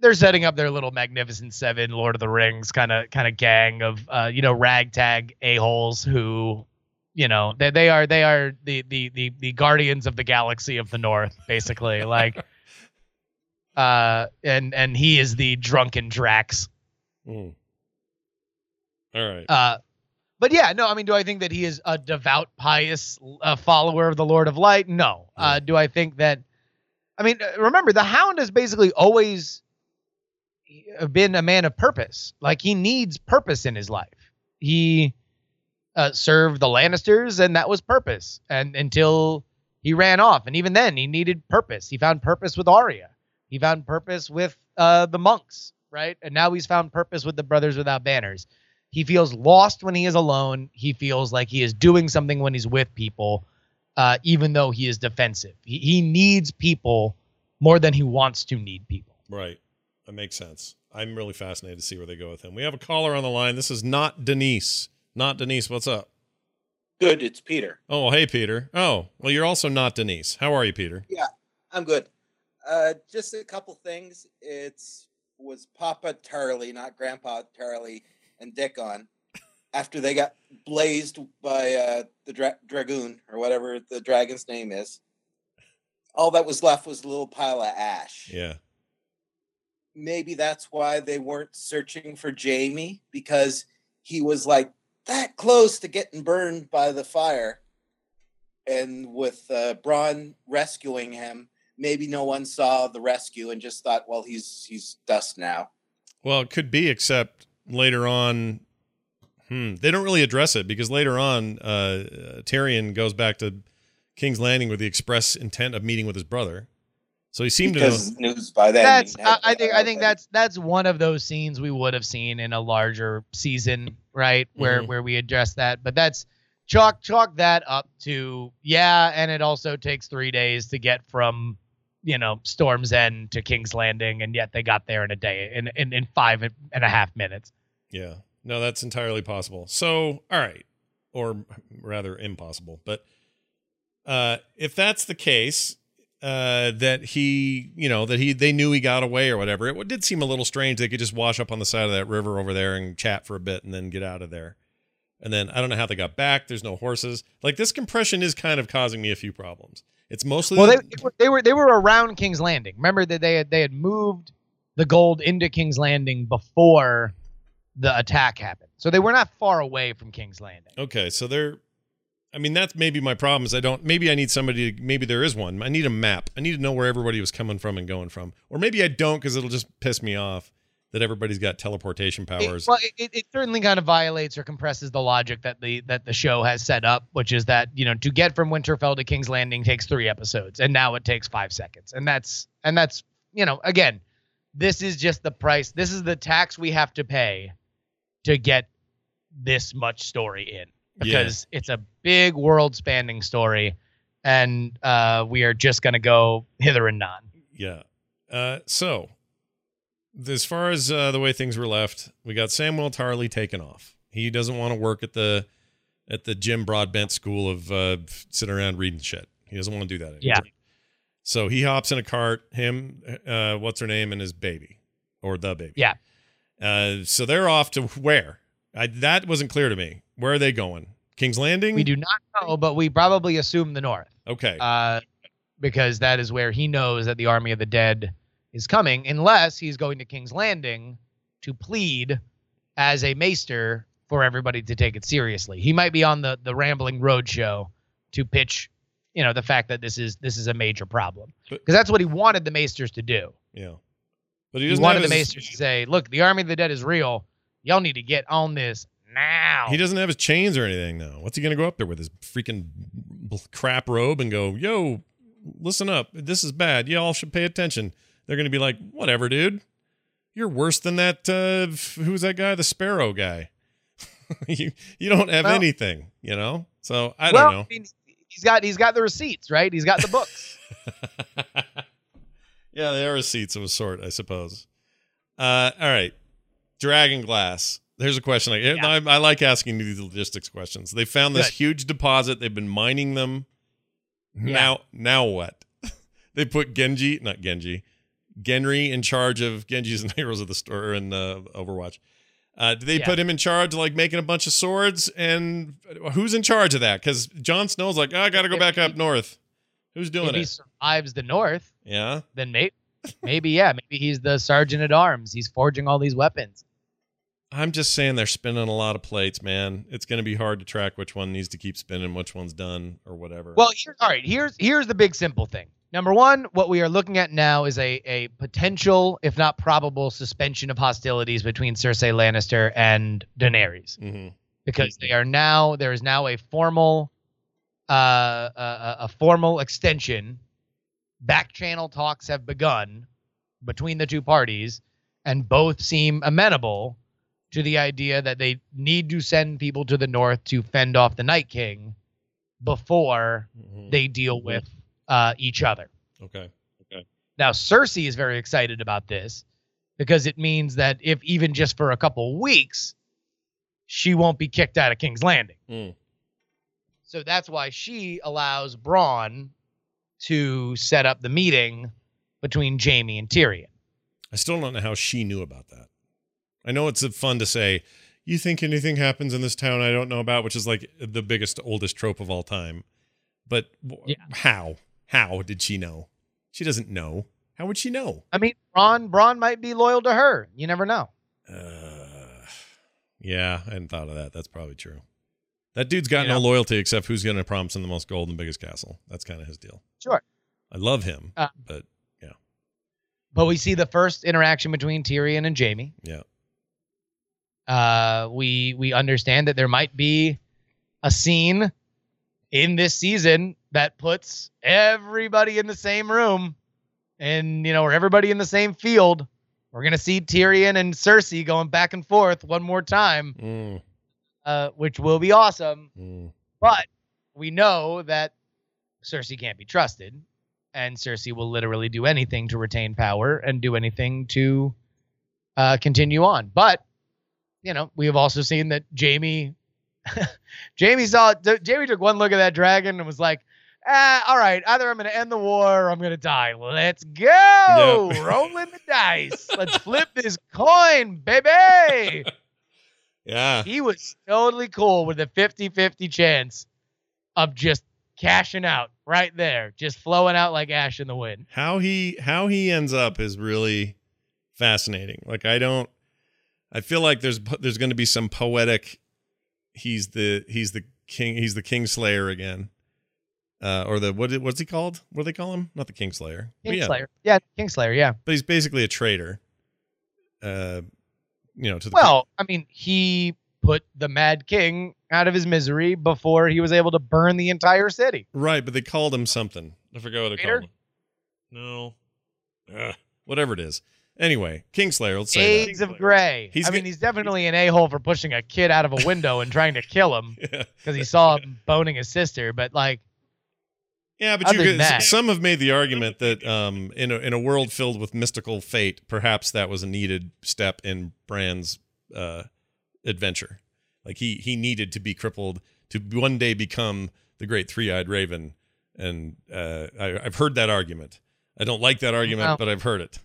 They're setting up their little Magnificent Seven, Lord of the Rings kind of kind of gang of uh, you know ragtag a holes who, you know, they they are they are the the the the guardians of the galaxy of the North, basically. like, uh, and and he is the drunken Drax. Mm. All right. Uh, but yeah, no, I mean, do I think that he is a devout, pious uh, follower of the Lord of Light? No. Uh, do I think that? I mean, uh, remember, the Hound has basically always been a man of purpose. Like he needs purpose in his life. He uh, served the Lannisters, and that was purpose. And until he ran off, and even then, he needed purpose. He found purpose with Arya. He found purpose with uh, the monks, right? And now he's found purpose with the Brothers Without Banners He feels lost when he is alone. He feels like he is doing something when he's with people, uh, even though he is defensive. He, he needs people more than he wants to need people. Right. That makes sense. I'm really fascinated to see where they go with him. We have a caller on the line. This is not Denise. Not Denise. What's up? Good. It's Peter. Oh, hey, Peter. Oh, well, you're also not Denise. How are you, Peter? Yeah, I'm good. Uh, just a couple things. It's was Papa Tarly, not Grandpa Tarly, and Dickon after they got blazed by uh, the dra- Drogon or whatever the dragon's name is. All that was left was a little pile of ash. Yeah. Maybe that's why they weren't searching for Jaime because he was like that close to getting burned by the fire. And with uh, Bronn rescuing him, maybe no one saw the rescue and just thought, well, he's he's dust now. Well, it could be, except later on, hmm, they don't really address it because later on, uh, Tyrion goes back to King's Landing with the express intent of meeting with his brother. So he seemed because to know. news by then. That's I, I think I think that's that's one of those scenes we would have seen in a larger season, right? Where Mhm. where we address that. But that's chalk chalk that up to yeah, and it also takes three days to get from you know Storm's End to King's Landing, and yet they got there in a day in in, in five and a half minutes. Yeah. No, that's entirely possible. So, all right. Or rather impossible. But uh if that's the case, uh that he, you know, that he they knew he got away or whatever. It did seem a little strange they could just wash up on the side of that river over there and chat for a bit and then get out of there. And then I don't know how they got back. There's no horses. Like this compression is kind of causing me a few problems. It's mostly Well, they, the- they were they were they were around King's Landing. Remember that they had they had moved the gold into King's Landing before the attack happened, so they were not far away from King's Landing. Okay, so they're I mean that's maybe my problem is I don't maybe I need somebody maybe there is one. I need a map. I need to know where everybody was coming from and going from. Or maybe I don't cuz it'll just piss me off that everybody's got teleportation It- powers. well, it, it, it certainly kind of violates or compresses the logic that the that the show has set up, which is that you know to get from Winterfell to King's Landing takes three episodes, and now it takes five seconds, and that's and that's you know again, this is just the price. This is the tax we have to pay to get this much story in because it's a big world spanning story, and uh, we are just gonna go hither and non. yeah. Uh so as far as uh, the way things were left, we got Samuel Tarly taken off. He doesn't want to work at the at the Jim Broadbent School of uh, sitting around reading shit. He doesn't want to do that anymore. Yeah. So he hops in a cart, him, uh, what's her name, and his baby, or the baby. Yeah. Uh, so they're off to where? I, that wasn't clear to me. Where are they going? King's Landing. We do not know, but we probably assume the north. Okay. uh, because that is where he knows that the army of the dead is coming, unless he's going to King's Landing to plead as a maester for everybody to take it seriously. He might be on the the rambling roadshow to pitch, you know, the fact that this is this is a major problem because that's what he wanted the maesters to do. yeah. But he He, wanted the his, maesters to say, "Look, the army of the dead is real. Y'all need to get on this now." He doesn't have his chains or anything now. What's he going to go up there with his freaking crap robe and go, "Yo, listen up. This is bad. Y'all should pay attention." They're going to be like, "Whatever, dude. You're worse than that uh f- who's that guy? The Sparrow guy. you you don't have Well- anything, you know?" So, I well, don't know. I mean, he's got he's got the receipts, right? He's got the books. yeah, they are receipts of a sort, I suppose. Uh, all right, Dragon Glass. There's a question. I, I, I like asking these logistics questions. They found this Good. huge deposit. They've been mining them. Now, now what? they put Genji, not Genji, Gendry in charge of Genji's and Heroes of the Storm in uh, Overwatch. Uh, did they Yeah. put him in charge, like making a bunch of swords? And who's in charge of that? Because Jon Snow's like, oh, I got to go If back he- up north. Who's doing it? he survives the north, Yeah. then maybe maybe yeah, maybe he's the sergeant at arms. He's forging all these weapons. I'm just saying they're spinning a lot of plates, man. It's going to be hard to track which one needs to keep spinning, which one's done, or whatever. Well, here, all right, here's here's the big simple thing. Number one, what we are looking at now is a a potential, if not probable, suspension of hostilities between Cersei Lannister and Daenerys. hmm because they are now there is now a formal uh a, a formal extension back channel talks have begun between the two parties and both seem amenable to the idea that they need to send people to the north to fend off the Night King before Mhm. they deal with uh, each other. Okay. Okay. Now, Cersei is very excited about this because it means that if even just for a couple weeks, she won't be kicked out of King's Landing. Mm. So that's why she allows Bronn to set up the meeting between Jaime and Tyrion. I still don't know how she knew about that. I know it's fun to say, you think anything happens in this town I don't know about, which is like the biggest, oldest trope of all time. But Yeah. how? How did she know? She doesn't know. How would she know? I mean, Bronn Bronn might be loyal to her. You never know. Uh, yeah, I hadn't thought of that. That's probably true. That dude's got You no know? loyalty except who's going to promise him the most gold and biggest castle. That's kind of his deal. Sure. I love him, Uh, but yeah. But we see the first interaction between Tyrion and Jaime. yeah. Uh, we we understand that there might be a scene in this season that puts everybody in the same room, and you know, or everybody in the same field. We're gonna see Tyrion and Cersei going back and forth one more time, Mm, uh, which will be awesome. mm. But we know that Cersei can't be trusted, and Cersei will literally do anything to retain power and do anything to uh, continue on. But you know, we have also seen that Jaime, Jaime saw Jaime took one look at that dragon and was like, "Ah, all right, either I'm going to end the war or I'm going to die. Let's go, Yep. rolling the dice. Let's flip this coin, baby." Yeah. he was totally cool with a 50-50 chance of just cashing out right there, just flowing out like ash in the wind. how he how he ends up is really fascinating. Like I don't I feel like there's there's going to be some poetic he's the he's the king he's the kingslayer again. Uh or the what what's he called? What do they call him? Not the kingslayer. But yeah. Yeah, Kingslayer, yeah. but he's basically a traitor. Uh you know, to the Well, I mean, he put the Mad King out of his misery before he was able to burn the entire city. Right, but they called him something. I forgot what they called him. No. Ugh, whatever it is. Anyway, Kingslayer, let's say Shades of Grey. He's I mean, he's definitely an a-hole for pushing a kid out of a window and trying to kill him that. Yeah. because he saw him boning his sister. But like, Yeah, but you could, some have made the argument that um, in a in a world filled with mystical fate, perhaps that was a needed step in Bran's uh, adventure. Like he he needed to be crippled to one day become the great three eyed raven, and uh, I, I've heard that argument. I don't like that argument, Well- but I've heard it.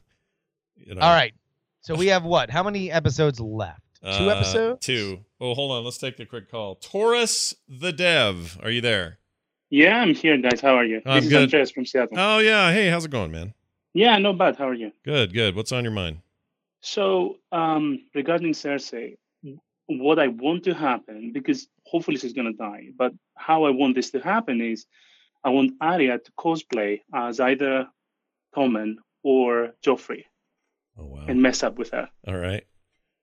You know? all right. So we have what? How many episodes left? Two Uh, episodes? Two. Oh, hold on. Let's take the quick call. Taurus the Dev, are you there? Yeah, I'm here, guys. How are you? I'm this good. is Andreas from Seattle. Oh yeah. Hey, how's it going, man? yeah, no bad. How are you? Good, good. What's on your mind? So, um, regarding Cersei, what I want to happen, because hopefully she's going to die, but how I want this to happen is I want Arya to cosplay as either Tommen or Joffrey Oh wow. and mess up with her. All right.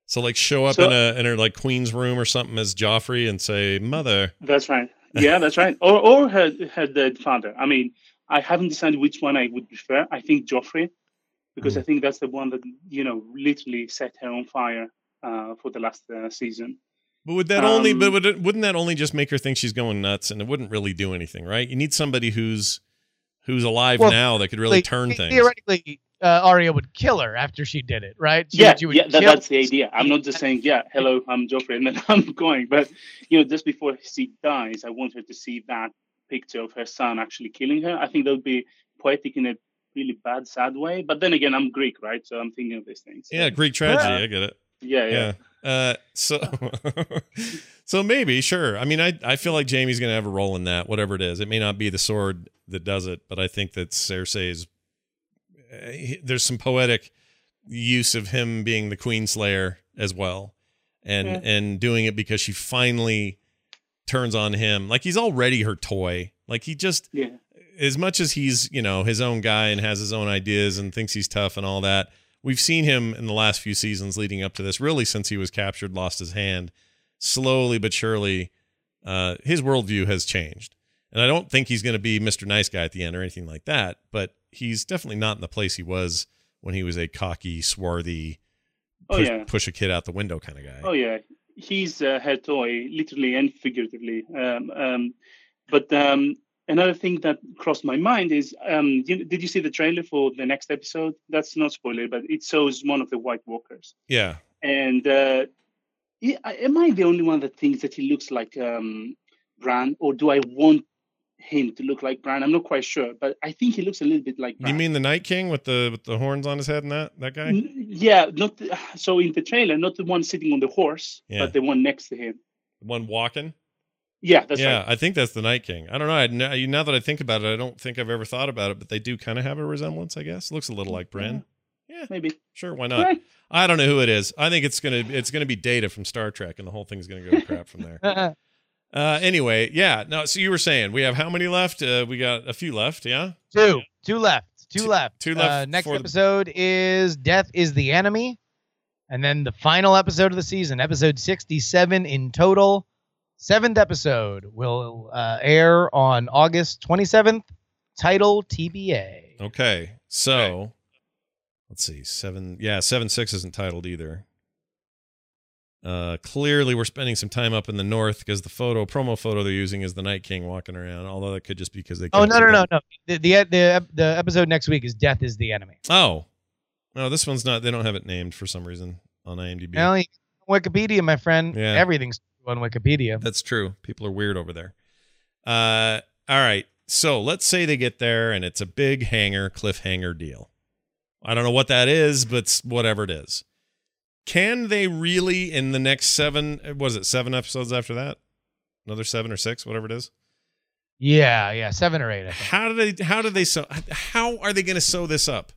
So like show up So- in a in her like queen's room or something as Joffrey and say, "Mother." That's right. Yeah, that's right. Or or her her dead father. I mean, I haven't decided which one I would prefer. I think Joffrey, because I think that's the one that you know literally set her on fire uh, for the last uh, season. But would that only Um, but would it, wouldn't that only just make her think she's going nuts and it wouldn't really do anything, right? You need somebody who's who's alive Well, now that could really Like, turn the- things. Theoretically, uh, Arya would kill her after she did it, right? She yeah, she would yeah, that, that's the idea. I'm not just saying, yeah, hello, I'm Joffrey, and then I'm going. But you know, just before she dies, I want her to see that picture of her son actually killing her. I think that would be poetic in a really bad, sad way. But then again, I'm Greek, right? So I'm thinking of these things. Yeah, Greek tragedy, Yeah. I get it. yeah, yeah. Yeah. Uh so so maybe, sure. I mean, I I feel like Jaime's going to have a role in that, whatever it is. It may not be the sword that does it, but I think that Cersei's uh, he- there's some poetic use of him being the queen slayer as well. And Yeah. and doing it because she finally turns on him. Like he's already her toy. Like he just yeah. as much as he's you know his own guy and has his own ideas and thinks he's tough and all that we've seen him in the last few seasons leading up to this really since he was captured lost his hand slowly but surely uh, his worldview has changed and i don't think he's going to be mr nice guy at the end or anything like that but he's definitely not in the place he was when he was a cocky swarthy Oh push, yeah. push a kid out the window kind of guy. Oh yeah, he's uh, her toy, literally and figuratively. Um, um, but um, another thing that crossed my mind is, um, you, did you see the trailer for the next episode? That's not spoiler, but it shows one of the White Walkers, Yeah. and uh, am I the only one that thinks that he looks like um, Bran, or do I want him to look like Bran? I'm not quite sure, but I think he looks a little bit like. Bran. You mean the Night King with the with the horns on his head and that that guy? N- Yeah, not the, so in the trailer, not the one sitting on the horse, Yeah. but the one next to him. The one walking? Yeah, that's yeah, right. I think that's the Night King. I don't know. I, now, now that I think about it, I don't think I've ever thought about it, but they do kind of have a resemblance. I guess looks a little like Bran. Yeah, Maybe. sure, why not? Right. I don't know who it is. I think it's gonna it's gonna be Data from Star Trek, and the whole thing's gonna go to crap from there. Uh, anyway, yeah. No, so you were saying we have how many left? Uh, we got a few left. Yeah. Two. Two left. Two, Two- left. two left Uh, next for the- episode is Death is the Enemy. And then the final episode of the season, episode 67 in total. Seventh episode will uh, air on August 27th. Title TBA. Okay. So let's see. Seven. Yeah, seven six isn't titled either. Uh, clearly, we're spending some time up in the north because the photo promo photo they're using is the Night King walking around. Although that could just be because they. Oh no no no no! The, the the the episode next week is Death is the Enemy. Oh, no, this one's not. They don't have it named for some reason on IMDb. Well, Wikipedia, my friend. Yeah. Everything's on Wikipedia. That's true. People are weird over there. Uh, all right. So let's say they get there and it's a big hanger, cliffhanger deal. I don't know what that is, but whatever it is. Can they really, in the next seven, was it seven episodes after that? Another seven or six, whatever it is. Yeah, yeah, seven or eight. I think. How do they? How do they sew? How are they going to sew this up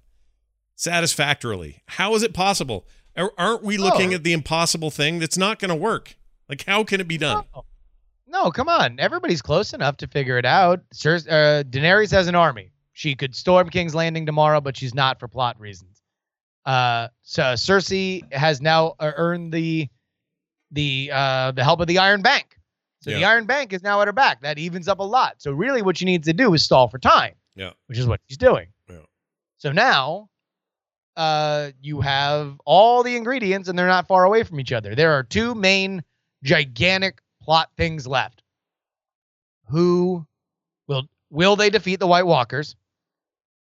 satisfactorily? How is it possible? Aren't we looking Oh. at the impossible thing that's not going to work? Like, how can it be done? No. No, come on. Everybody's close enough to figure it out. Cer- uh, Daenerys has an army. She could storm King's Landing tomorrow, but she's not for plot reasons. Uh, so Cersei has now uh, earned the the uh, the help of the Iron Bank. So the Iron Bank is now at her back. That evens up a lot. So really, what she needs to do is stall for time. Yeah. which is what she's doing. Yeah. So now, uh, you have all the ingredients, and they're not far away from each other. There are two main gigantic plot things left. Who will will they defeat the White Walkers?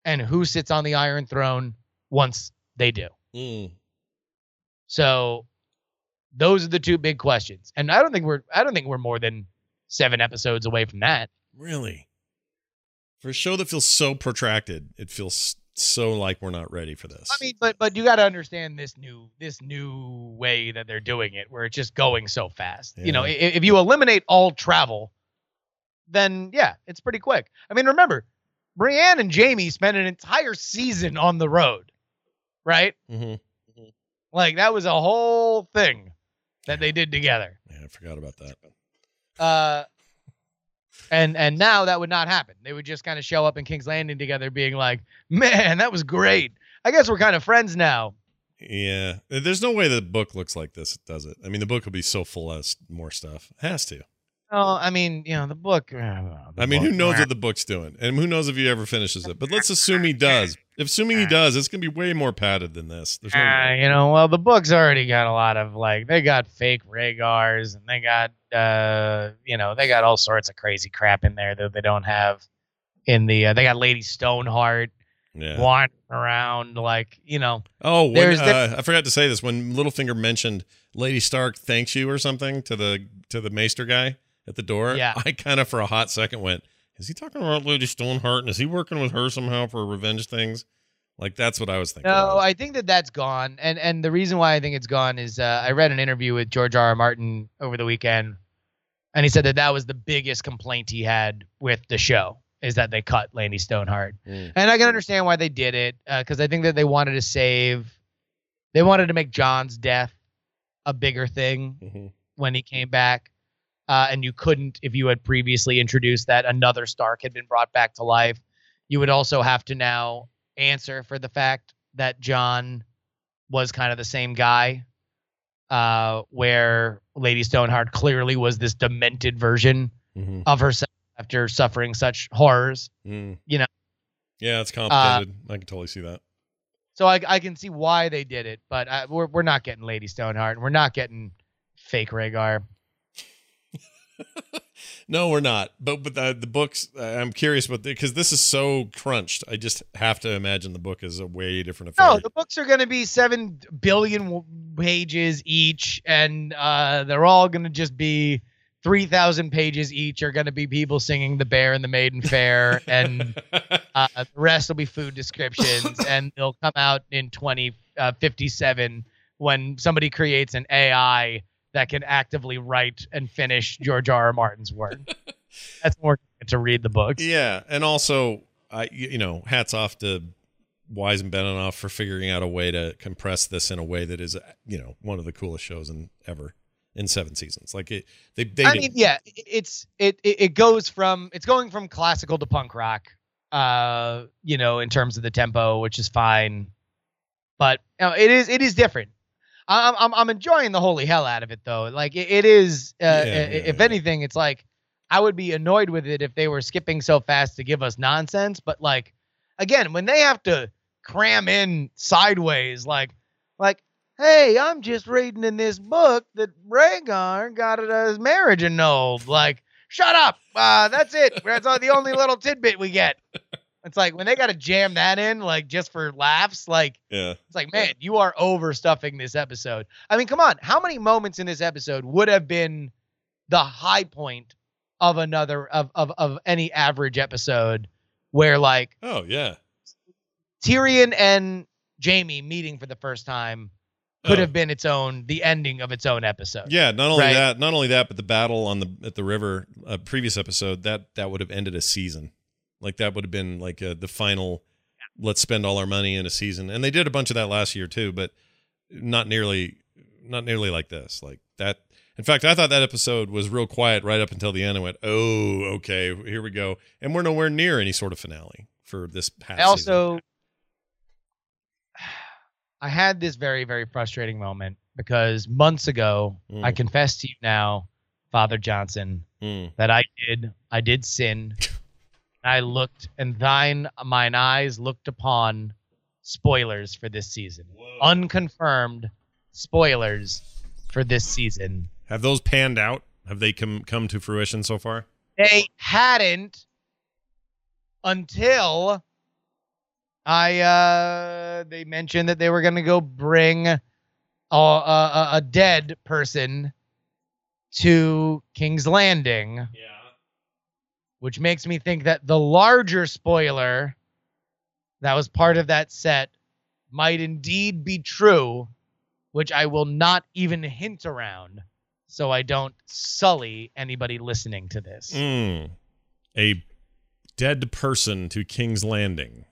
And who sits on the Iron Throne once they do? Mm. So those are the two big questions. And I don't think we're I don't think we're more than seven episodes away from that. Really? For a show that feels so protracted, it feels so like we're not ready for this. I mean, but but you got to understand this new this new way that they're doing it, where it's just going so fast. You know, i- if you eliminate all travel, then yeah, it's pretty quick. I mean, remember, Brienne and Jaime spent an entire season on the road, right? Mhm. Like that was a whole thing that they did together. Yeah, I forgot about that. Uh, and and now that would not happen. They would just kind of show up in King's Landing together, being like, "Man, that was great. I guess we're kind of friends now." Yeah, there's no way the book looks like this, does it? I mean, the book will be so full of more stuff. It has to. Oh, I mean, you know, the book. uh, the I mean, who knows what the book's doing, and who knows if he ever finishes it? But let's assume he does. If assuming he does, it's gonna be way more padded than this. There's no you know, well, the book's already got a lot of like they got fake Rhaegars and they got uh, you know, they got all sorts of crazy crap in there that they don't have in the. Uh, they got Lady Stoneheart Yeah. wandering around like you know. Oh, when, uh, I forgot to say this when Littlefinger mentioned Lady Stark thanks you or something to the to the Maester guy at the door. Yeah. I kind of for a hot second went, is he talking about Lady Stoneheart and is he working with her somehow for revenge things? Like that's what I was thinking. No, I think that that's gone, and and the reason why I think it's gone is uh, I read an interview with George R. R. Martin over the weekend, and he said that that was the biggest complaint he had with the show is that they cut Lady Stoneheart, Mm. and I can understand why they did it because I think that they wanted to save, they wanted to make Jon's death a bigger thing Mhm. when he came back. Uh, and you couldn't if you had previously introduced that another Stark had been brought back to life. You would also have to now answer for the fact that Jon was kind of the same guy, uh, where Lady Stoneheart clearly was this demented version Mhm. of herself after suffering such horrors. Mm. You know. Yeah, it's complicated. I can totally see that. So I, I can see why they did it, but uh, we're we're not getting Lady Stoneheart, and we're not getting fake Rhaegar. No, we're not. But but the, the books, I'm curious about because this is so crunched. I just have to imagine the book is a way different affair. No, the books are going to be seven billion pages each, and uh, they're all going to just be three thousand pages each. Are going to be people singing "The Bear and the Maiden Fair," and uh, the rest will be food descriptions, and they'll come out in twenty uh, fifty seven when somebody creates an AI that can actively write and finish George R. R. Martin's work. That's more to read the books. Yeah, and also, I you know, hats off to Weiss and Benioff for figuring out a way to compress this in a way that is, you know, one of the coolest shows in ever in seven seasons. Like it, they, they. I mean, yeah, it's it it goes from it's going from classical to punk rock. Uh, you know, in terms of the tempo, which is fine, but you know, it is it is different. I'm I'm I'm enjoying the holy hell out of it though. Like it, it is. Uh, Yeah, if yeah. anything, it's like I would be annoyed with it if they were skipping so fast to give us nonsense. But like again, when they have to cram in sideways, like like hey, I'm just reading in this book that Rhaegar got his marriage annulled. Like shut up. Uh, that's it. That's all, the only little tidbit we get. It's like when they got to jam that in, like just for laughs, like yeah, it's like, man, you are overstuffing this episode. I mean, come on. How many moments in this episode would have been the high point of another of of, of any average episode where like oh yeah, Tyrion and Jaime meeting for the first time could Oh. have been its own the ending of its own episode. Yeah, not only Right. that, not only that, but the battle on the at the river, uh, previous episode that that would have ended a season. Like that would have been like uh, the final. Let's spend all our money in a season, and they did a bunch of that last year too, but not nearly, not nearly like this. Like that. In fact, I thought that episode was real quiet right up until the end. I went, "Oh, okay, here we go," and we're nowhere near any sort of finale for this past. I also I had this very very frustrating moment because months ago Mm. I confess to you now, Father Johnson, season. that I did I did sin. I looked and thine mine eyes looked upon spoilers for this season. Whoa. Unconfirmed spoilers for this season. Have those panned out? Have they come come to fruition so far? They hadn't until I uh they mentioned that they were gonna go bring a, a, a dead person to King's Landing, Yeah. Which makes me think that the larger spoiler that was part of that set might indeed be true, which I will not even hint around so I don't sully anybody listening to this. Mm. A dead person to King's Landing.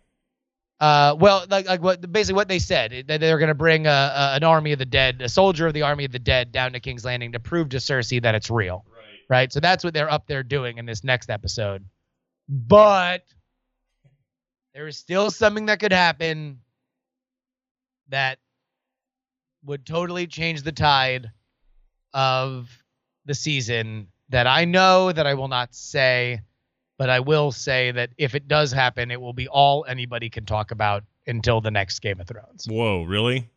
Uh, well, like like what basically what they said that they're going to bring a, a an army of the dead, a soldier of the army of the dead, down to King's Landing to prove to Cersei that it's real, Right. So that's what they're up there doing in this next episode. But there is still something that could happen that would totally change the tide of the season that I know that I will not say, but I will say that if it does happen, it will be all anybody can talk about until the next Game of Thrones. Whoa, really?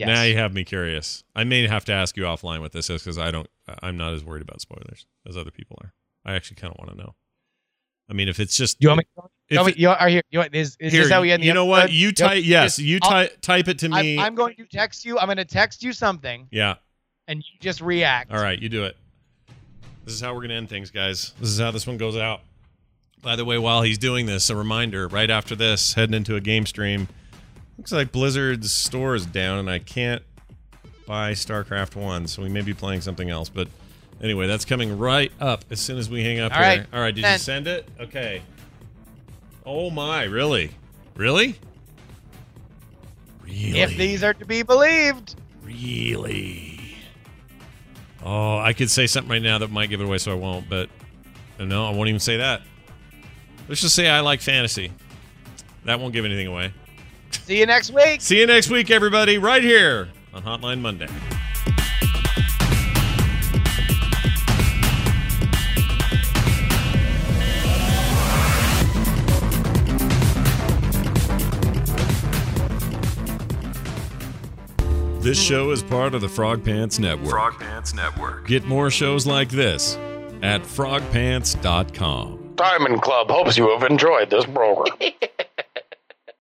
Yes. Now you have me curious. I may have to ask you offline what this is because I don't. I'm not as worried about spoilers as other people are. I actually kind of want to know. I mean, if it's just you want me? if You want me it- you are here. You want, is is here, this how we end? the you know what? You type yes. You type type it to I'm, me. I'm going to text you. I'm going to text you something, yeah. and you just react. All right, you do it. This is how we're going to end things, guys. This is how this one goes out. By the way, while he's doing this, a reminder right after this, heading into a game stream. Looks like Blizzard's store is down and I can't buy StarCraft 1, so we may be playing something else. But anyway, that's coming right up as soon as we hang up All here. right, All right, did you send it? Okay. Oh my, really? Really? Really? If these are to be believed, Really? Oh, I could say something right now that might give it away, so I won't. But uh, no, I won't even say that. Let's just say I like fantasy. That won't give anything away. See you next week. See you next week, everybody, right here on Hotline Monday. This show is part of the Frog Pants Network. Frog Pants Network. Get more shows like this at frogpants.com. Diamond Club hopes you have enjoyed this program.